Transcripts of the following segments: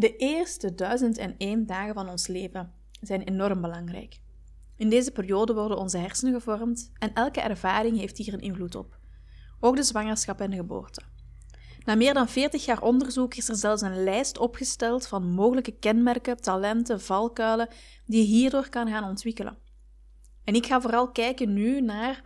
De eerste duizend en één dagen van ons leven zijn enorm belangrijk. In deze periode worden onze hersenen gevormd en elke ervaring heeft hier een invloed op. Ook de zwangerschap en de geboorte. Na meer dan 40 jaar onderzoek is er zelfs een lijst opgesteld van mogelijke kenmerken, talenten, valkuilen die je hierdoor kan gaan ontwikkelen. En ik ga vooral kijken nu naar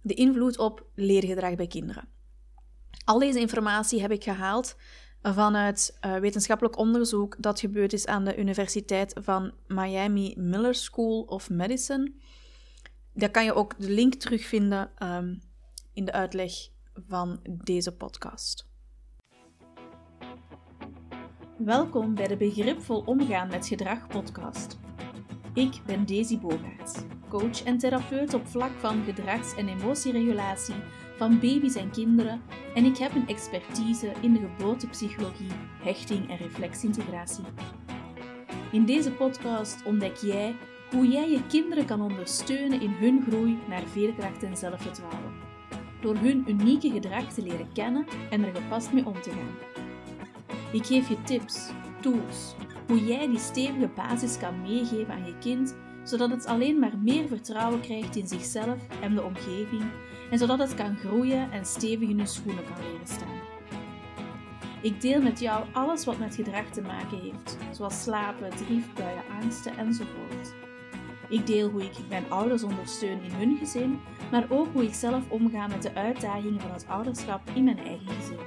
de invloed op leergedrag bij kinderen. Al deze informatie heb ik gehaald vanuit uh, wetenschappelijk onderzoek dat gebeurd is aan de Universiteit van Miami Miller School of Medicine. Daar kan je ook de link terugvinden um, in de uitleg van deze podcast. Welkom bij de Begripvol Omgaan met Gedrag podcast. Ik ben Daisy Bogaerts, coach en therapeut op vlak van gedrags- en emotieregulatie van baby's en kinderen en ik heb een expertise in de geboortepsychologie, hechting en reflexintegratie. In deze podcast ontdek jij hoe jij je kinderen kan ondersteunen in hun groei naar veerkracht en zelfvertrouwen, door hun unieke gedrag te leren kennen en er gepast mee om te gaan. Ik geef je tips, tools, hoe jij die stevige basis kan meegeven aan je kind, zodat het alleen maar meer vertrouwen krijgt in zichzelf en de omgeving en zodat het kan groeien en stevig in hun schoenen kan leren staan. Ik deel met jou alles wat met gedrag te maken heeft, zoals slapen, driefbuien, angsten enzovoort. Ik deel hoe ik mijn ouders ondersteun in hun gezin, maar ook hoe ik zelf omga met de uitdagingen van het ouderschap in mijn eigen gezin.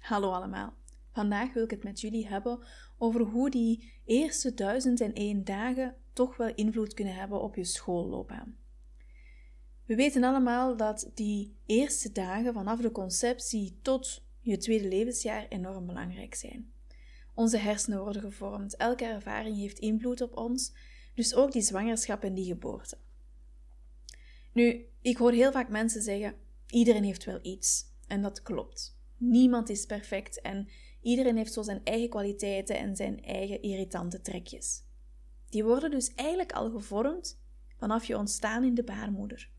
Hallo allemaal. Vandaag wil ik het met jullie hebben over hoe die eerste duizend en één dagen toch wel invloed kunnen hebben op je schoolloopbaan. We weten allemaal dat die eerste dagen vanaf de conceptie tot je tweede levensjaar enorm belangrijk zijn. Onze hersenen worden gevormd, elke ervaring heeft invloed op ons, dus ook die zwangerschap en die geboorte. Nu, ik hoor heel vaak mensen zeggen: iedereen heeft wel iets. En dat klopt. Niemand is perfect en iedereen heeft zo zijn eigen kwaliteiten en zijn eigen irritante trekjes. Die worden dus eigenlijk al gevormd vanaf je ontstaan in de baarmoeder.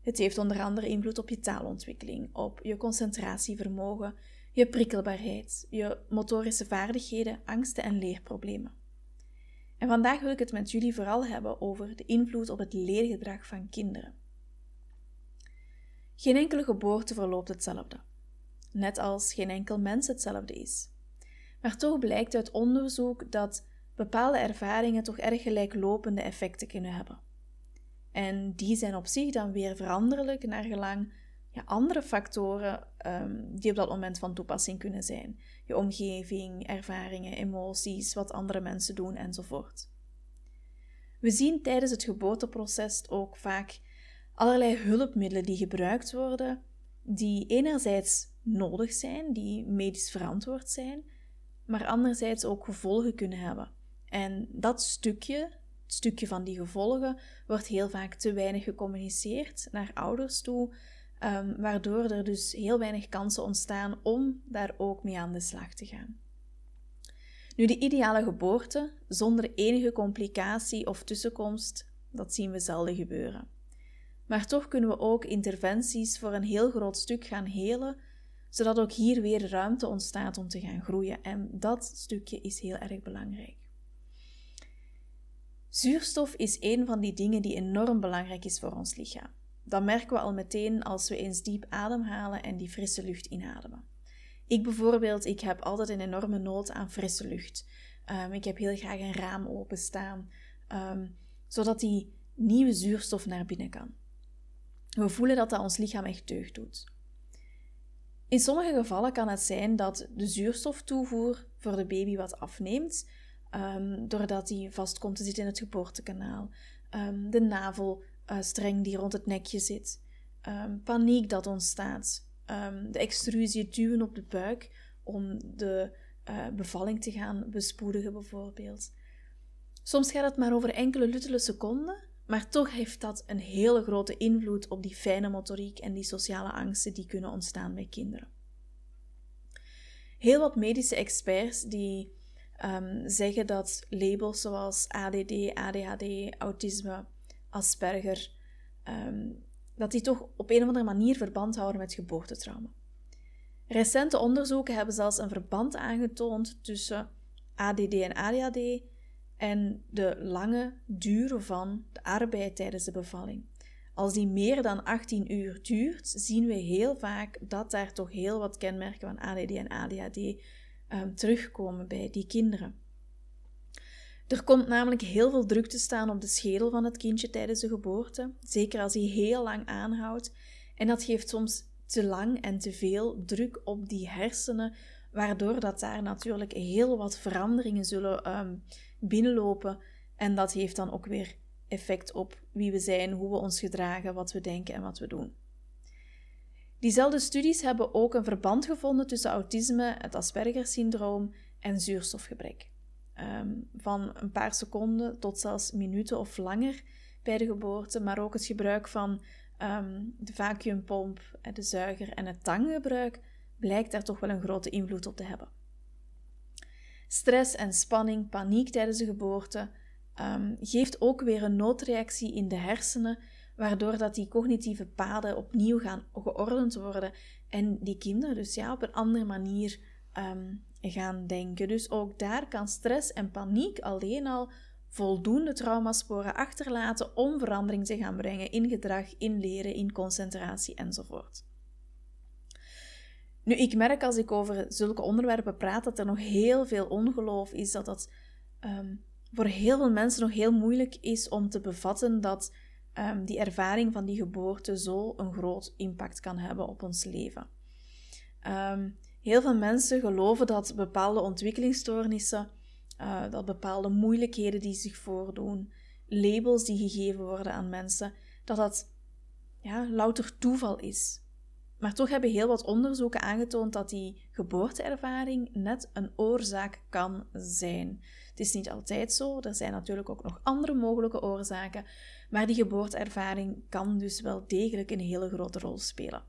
Het heeft onder andere invloed op je taalontwikkeling, op je concentratievermogen, je prikkelbaarheid, je motorische vaardigheden, angsten en leerproblemen. En vandaag wil ik het met jullie vooral hebben over de invloed op het leergedrag van kinderen. Geen enkele geboorte verloopt hetzelfde, net als geen enkel mens hetzelfde is. Maar toch blijkt uit onderzoek dat bepaalde ervaringen toch erg gelijklopende effecten kunnen hebben. En die zijn op zich dan weer veranderlijk naar gelang ja, andere factoren um, die op dat moment van toepassing kunnen zijn. Je omgeving, ervaringen, emoties, wat andere mensen doen enzovoort. We zien tijdens het geboorteproces ook vaak allerlei hulpmiddelen die gebruikt worden, die enerzijds nodig zijn, die medisch verantwoord zijn, maar anderzijds ook gevolgen kunnen hebben. En dat stukje, het stukje van die gevolgen, wordt heel vaak te weinig gecommuniceerd naar ouders toe, um, waardoor er dus heel weinig kansen ontstaan om daar ook mee aan de slag te gaan. Nu, de ideale geboorte, zonder enige complicatie of tussenkomst, dat zien we zelden gebeuren. Maar toch kunnen we ook interventies voor een heel groot stuk gaan helen, zodat ook hier weer ruimte ontstaat om te gaan groeien. En dat stukje is heel erg belangrijk. Zuurstof is een van die dingen die enorm belangrijk is voor ons lichaam. Dat merken we al meteen als we eens diep ademhalen en die frisse lucht inademen. Ik bijvoorbeeld, ik heb altijd een enorme nood aan frisse lucht. Um, ik heb heel graag een raam openstaan, um, zodat die nieuwe zuurstof naar binnen kan. We voelen dat dat ons lichaam echt deugd doet. In sommige gevallen kan het zijn dat de zuurstoftoevoer voor de baby wat afneemt, um, doordat hij vast komt te zitten in het geboortekanaal. Um, de navelstreng die rond het nekje zit. Um, paniek dat ontstaat. de extrusie, duwen op de buik om de uh, bevalling te gaan bespoedigen, bijvoorbeeld. Soms gaat het maar over enkele luttele seconden, maar toch heeft dat een hele grote invloed op die fijne motoriek en die sociale angsten die kunnen ontstaan bij kinderen. Heel wat medische experts die um, zeggen dat labels zoals ADD, ADHD, autisme, Asperger, um, dat die toch op een of andere manier verband houden met geboortetrauma. Recente onderzoeken hebben zelfs een verband aangetoond tussen ADD en ADHD en de lange duur van de arbeid tijdens de bevalling. Als die meer dan 18 uur duurt, zien we heel vaak dat daar toch heel wat kenmerken van ADD en ADHD um, terugkomen bij die kinderen. Er komt namelijk heel veel druk te staan op de schedel van het kindje tijdens de geboorte, zeker als hij heel lang aanhoudt. En dat geeft soms te lang en te veel druk op die hersenen, waardoor dat daar natuurlijk heel wat veranderingen zullen um, binnenlopen. En dat heeft dan ook weer effect op wie we zijn, hoe we ons gedragen, wat we denken en wat we doen. Diezelfde studies hebben ook een verband gevonden tussen autisme, het Asperger-syndroom en zuurstofgebrek. Ehm, van een paar seconden tot zelfs minuten of langer bij de geboorte, maar ook het gebruik van um, de vacuumpomp, de zuiger en het tanggebruik blijkt daar toch wel een grote invloed op te hebben. Stress en spanning, paniek tijdens de geboorte um, geeft ook weer een noodreactie in de hersenen, waardoor dat die cognitieve paden opnieuw gaan geordend worden en die kinderen dus ja, op een andere manier um, gaan denken. Dus ook daar kan stress en paniek alleen al voldoende traumasporen achterlaten om verandering te gaan brengen in gedrag, in leren, in concentratie enzovoort. Nu, ik merk als ik over zulke onderwerpen praat dat er nog heel veel ongeloof is, dat dat um, voor heel veel mensen nog heel moeilijk is om te bevatten dat um, die ervaring van die geboorte zo een groot impact kan hebben op ons leven. Um, heel veel mensen geloven dat bepaalde ontwikkelingsstoornissen, uh, dat bepaalde moeilijkheden die zich voordoen, labels die gegeven worden aan mensen, dat dat ja, louter toeval is. Maar toch hebben heel wat onderzoeken aangetoond dat die geboorteervaring net een oorzaak kan zijn. Het is niet altijd zo, er zijn natuurlijk ook nog andere mogelijke oorzaken, maar die geboorteervaring kan dus wel degelijk een hele grote rol spelen.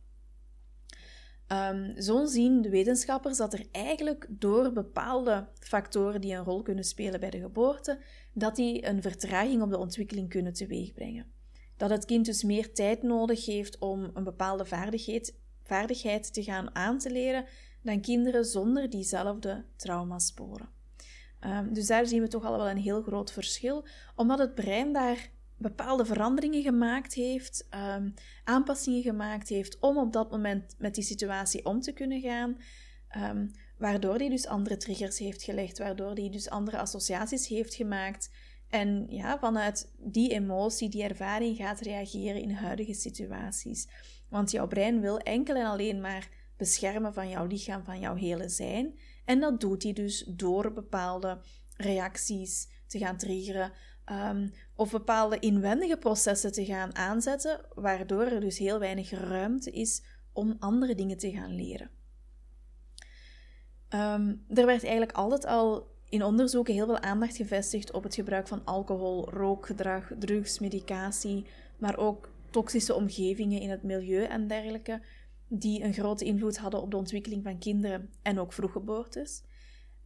Um, zo zien de wetenschappers dat er eigenlijk door bepaalde factoren die een rol kunnen spelen bij de geboorte, dat die een vertraging op de ontwikkeling kunnen teweegbrengen. Dat het kind dus meer tijd nodig heeft om een bepaalde vaardigheid, vaardigheid te gaan aan te leren dan kinderen zonder diezelfde traumasporen. Um, dus daar zien we toch al wel een heel groot verschil, omdat het brein daar bepaalde veranderingen gemaakt heeft, um, aanpassingen gemaakt heeft om op dat moment met die situatie om te kunnen gaan, um, waardoor hij dus andere triggers heeft gelegd, waardoor hij dus andere associaties heeft gemaakt en ja, vanuit die emotie, die ervaring gaat reageren in huidige situaties. Want jouw brein wil enkel en alleen maar beschermen van jouw lichaam, van jouw hele zijn. En dat doet hij dus door bepaalde reacties te gaan triggeren um, of bepaalde inwendige processen te gaan aanzetten, waardoor er dus heel weinig ruimte is om andere dingen te gaan leren. Um, er werd eigenlijk altijd al in onderzoeken heel veel aandacht gevestigd op het gebruik van alcohol, rookgedrag, drugs, medicatie, maar ook toxische omgevingen in het milieu en dergelijke, die een grote invloed hadden op de ontwikkeling van kinderen en ook vroeggeboortes.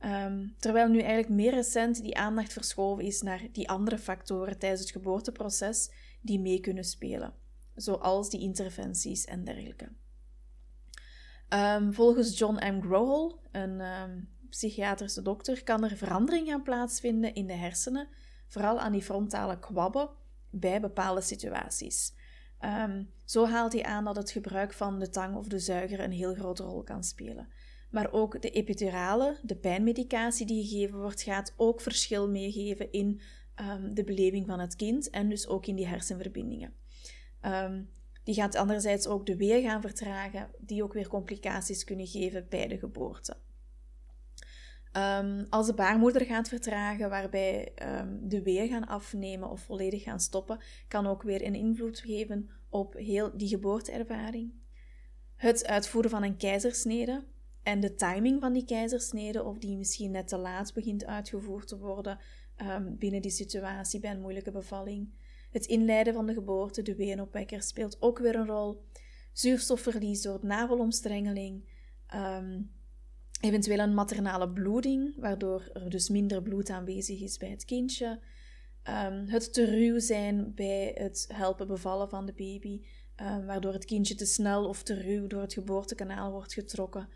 Um, terwijl nu eigenlijk meer recent die aandacht verschoven is naar die andere factoren tijdens het geboorteproces die mee kunnen spelen, zoals die interventies en dergelijke. Um, volgens John M. Grohl, een um, psychiatrische dokter, kan er verandering gaan plaatsvinden in de hersenen, vooral aan die frontale kwabben, bij bepaalde situaties. Um, zo haalt hij aan dat het gebruik van de tang of de zuiger een heel grote rol kan spelen. Maar ook de epidurale, de pijnmedicatie die gegeven wordt, gaat ook verschil meegeven in um, de beleving van het kind en dus ook in die hersenverbindingen. Um, die gaat anderzijds ook de weer gaan vertragen, die ook weer complicaties kunnen geven bij de geboorte. Um, als de baarmoeder gaat vertragen, waarbij um, de weer gaan afnemen of volledig gaan stoppen, kan ook weer een invloed geven op heel die geboorteervaring. Het uitvoeren van een keizersnede en de timing van die keizersnede, of die misschien net te laat begint uitgevoerd te worden um, binnen die situatie bij een moeilijke bevalling. Het inleiden van de geboorte, de weenopwekker, speelt ook weer een rol. Zuurstofverlies door navelomstrengeling. Eventueel een maternale bloeding, waardoor er dus minder bloed aanwezig is bij het kindje. Um, het te ruw zijn bij het helpen bevallen van de baby, um, waardoor het kindje te snel of te ruw door het geboortekanaal wordt getrokken.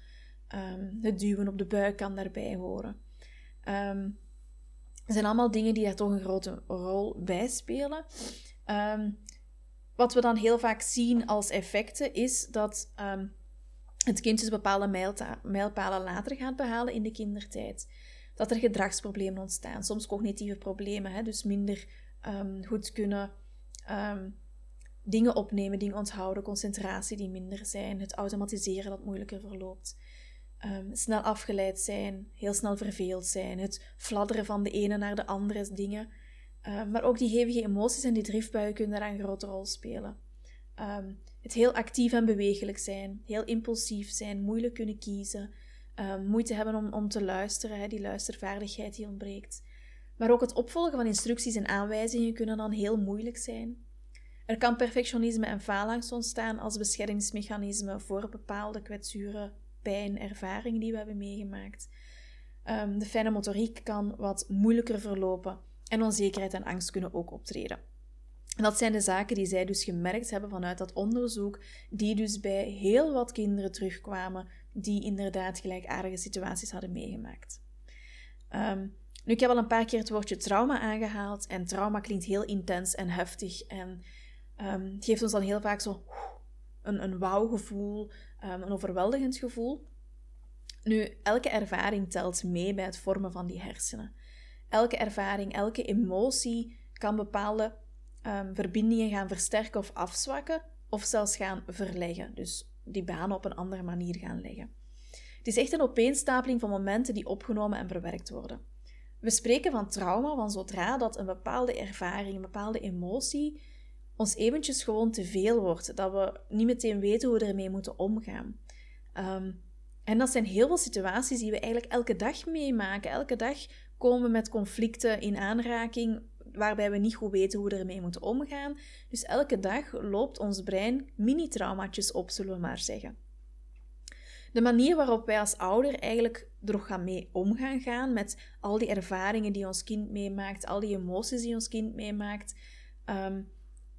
Ehm, het duwen op de buik kan daarbij horen. Er zijn allemaal dingen die daar toch een grote rol bij spelen. Wat we dan heel vaak zien als effecten is dat het kind dus bepaalde mijlpalen later gaat behalen in de kindertijd. Dat er gedragsproblemen ontstaan, soms cognitieve problemen, hè, dus minder goed kunnen dingen opnemen, dingen onthouden, concentratie die minder zijn, het automatiseren dat moeilijker verloopt. Um, snel afgeleid zijn, heel snel verveeld zijn, het fladderen van de ene naar de andere dingen. Maar ook die hevige emoties en die driftbuien kunnen daar een grote rol spelen. Um, het heel actief en bewegelijk zijn, heel impulsief zijn, moeilijk kunnen kiezen, moeite hebben om, om te luisteren, hè, die luistervaardigheid die ontbreekt. Maar ook het opvolgen van instructies en aanwijzingen kunnen dan heel moeilijk zijn. Er kan perfectionisme en faalangst ontstaan als beschermingsmechanisme voor bepaalde kwetsuren, pijn, ervaringen die we hebben meegemaakt. Um, de fijne motoriek kan wat moeilijker verlopen en onzekerheid en angst kunnen ook optreden. En dat zijn de zaken die zij dus gemerkt hebben vanuit dat onderzoek, die dus bij heel wat kinderen terugkwamen die inderdaad gelijkaardige situaties hadden meegemaakt. Um, nu, ik heb al een paar keer het woordje trauma aangehaald en trauma klinkt heel intens en heftig en um, geeft ons dan heel vaak zo een, een wauw-gevoel, um, een overweldigend gevoel. Nu, elke ervaring telt mee bij het vormen van die hersenen. Elke ervaring, elke emotie kan bepaalde um, verbindingen gaan versterken of afzwakken, of zelfs gaan verleggen. Dus die banen op een andere manier gaan leggen. Het is echt een opeenstapeling van momenten die opgenomen en verwerkt worden. We spreken van trauma van zodra dat een bepaalde ervaring, een bepaalde emotie ons eventjes gewoon te veel wordt. Dat we niet meteen weten hoe we ermee moeten omgaan. Ehm, en dat zijn heel veel situaties die we eigenlijk elke dag meemaken. Elke dag komen we met conflicten in aanraking waarbij we niet goed weten hoe we ermee moeten omgaan. Dus elke dag loopt ons brein mini-traumaatjes op, zullen we maar zeggen. De manier waarop wij als ouder eigenlijk er gaan mee omgaan gaan met al die ervaringen die ons kind meemaakt, al die emoties die ons kind meemaakt, um,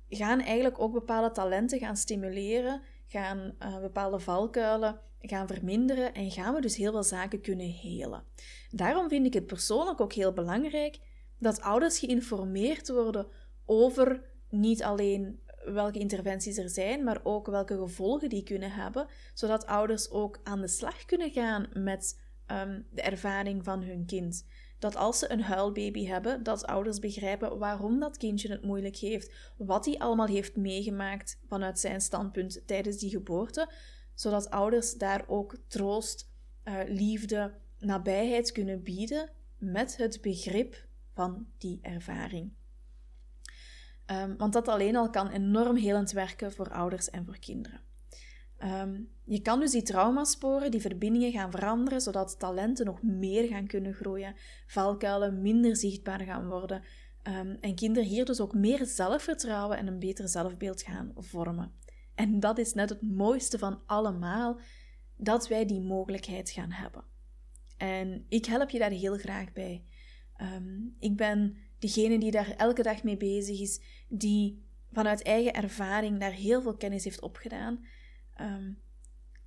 gaan eigenlijk ook bepaalde talenten gaan stimuleren, gaan uh, bepaalde valkuilen gaan verminderen en gaan we dus heel veel zaken kunnen helen. Daarom vind ik het persoonlijk ook heel belangrijk dat ouders geïnformeerd worden over niet alleen welke interventies er zijn, maar ook welke gevolgen die kunnen hebben, zodat ouders ook aan de slag kunnen gaan met um, de ervaring van hun kind. Dat als ze een huilbaby hebben, dat ouders begrijpen waarom dat kindje het moeilijk heeft, wat hij allemaal heeft meegemaakt vanuit zijn standpunt tijdens die geboorte, zodat ouders daar ook troost, uh, liefde, nabijheid kunnen bieden met het begrip van die ervaring. Um, want dat alleen al kan enorm helend werken voor ouders en voor kinderen. Um, je kan dus die traumasporen, die verbindingen gaan veranderen, zodat talenten nog meer gaan kunnen groeien, valkuilen minder zichtbaar gaan worden um, en kinderen hier dus ook meer zelfvertrouwen en een beter zelfbeeld gaan vormen. En dat is net het mooiste van allemaal, dat wij die mogelijkheid gaan hebben. En ik help je daar heel graag bij. Um, ik ben degene die daar elke dag mee bezig is, die vanuit eigen ervaring daar heel veel kennis heeft opgedaan. Um,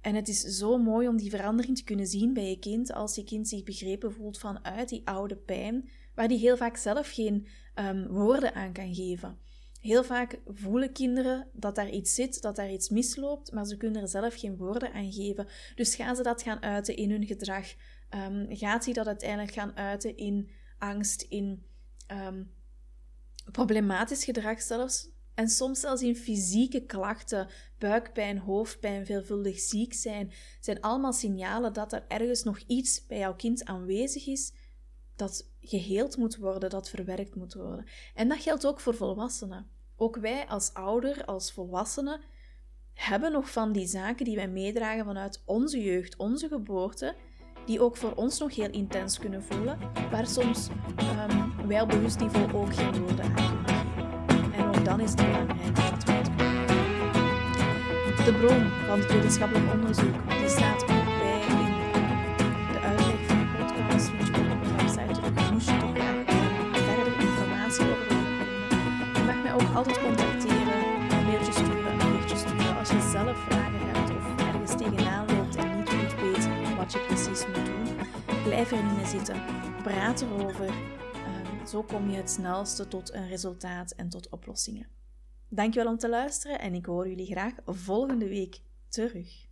en het is zo mooi om die verandering te kunnen zien bij je kind als je kind zich begrepen voelt vanuit die oude pijn, waar die heel vaak zelf geen um, woorden aan kan geven. Heel vaak voelen kinderen dat daar iets zit, dat daar iets misloopt, maar ze kunnen er zelf geen woorden aan geven. Dus gaan ze dat gaan uiten in hun gedrag? Gaat hij dat uiteindelijk gaan uiten in angst, in um, problematisch gedrag zelfs? En soms zelfs in fysieke klachten, buikpijn, hoofdpijn, veelvuldig ziek zijn, zijn allemaal signalen dat er ergens nog iets bij jouw kind aanwezig is dat geheeld moet worden, dat verwerkt moet worden. En dat geldt ook voor volwassenen. Ook wij als ouder, als volwassenen, hebben nog van die zaken die wij meedragen vanuit onze jeugd, onze geboorte, die ook voor ons nog heel intens kunnen voelen, waar soms um, wij op bewust niveau ook geen woorden aan kunnen dan is het belangrijk dat we het De bron van het wetenschappelijk onderzoek die staat ook Erover. Ehm, zo kom je het snelste tot een resultaat en tot oplossingen. Dankjewel om te luisteren en ik hoor jullie graag volgende week terug.